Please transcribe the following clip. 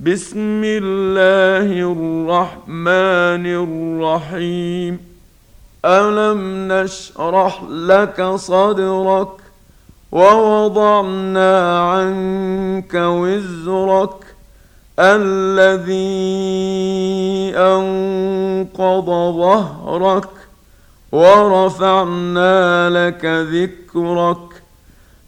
بسم الله الرحمن الرحيم. ألم نشرح لك صدرك ووضعنا عنك وزرك الذي أنقض ظهرك ورفعنا لك ذكرك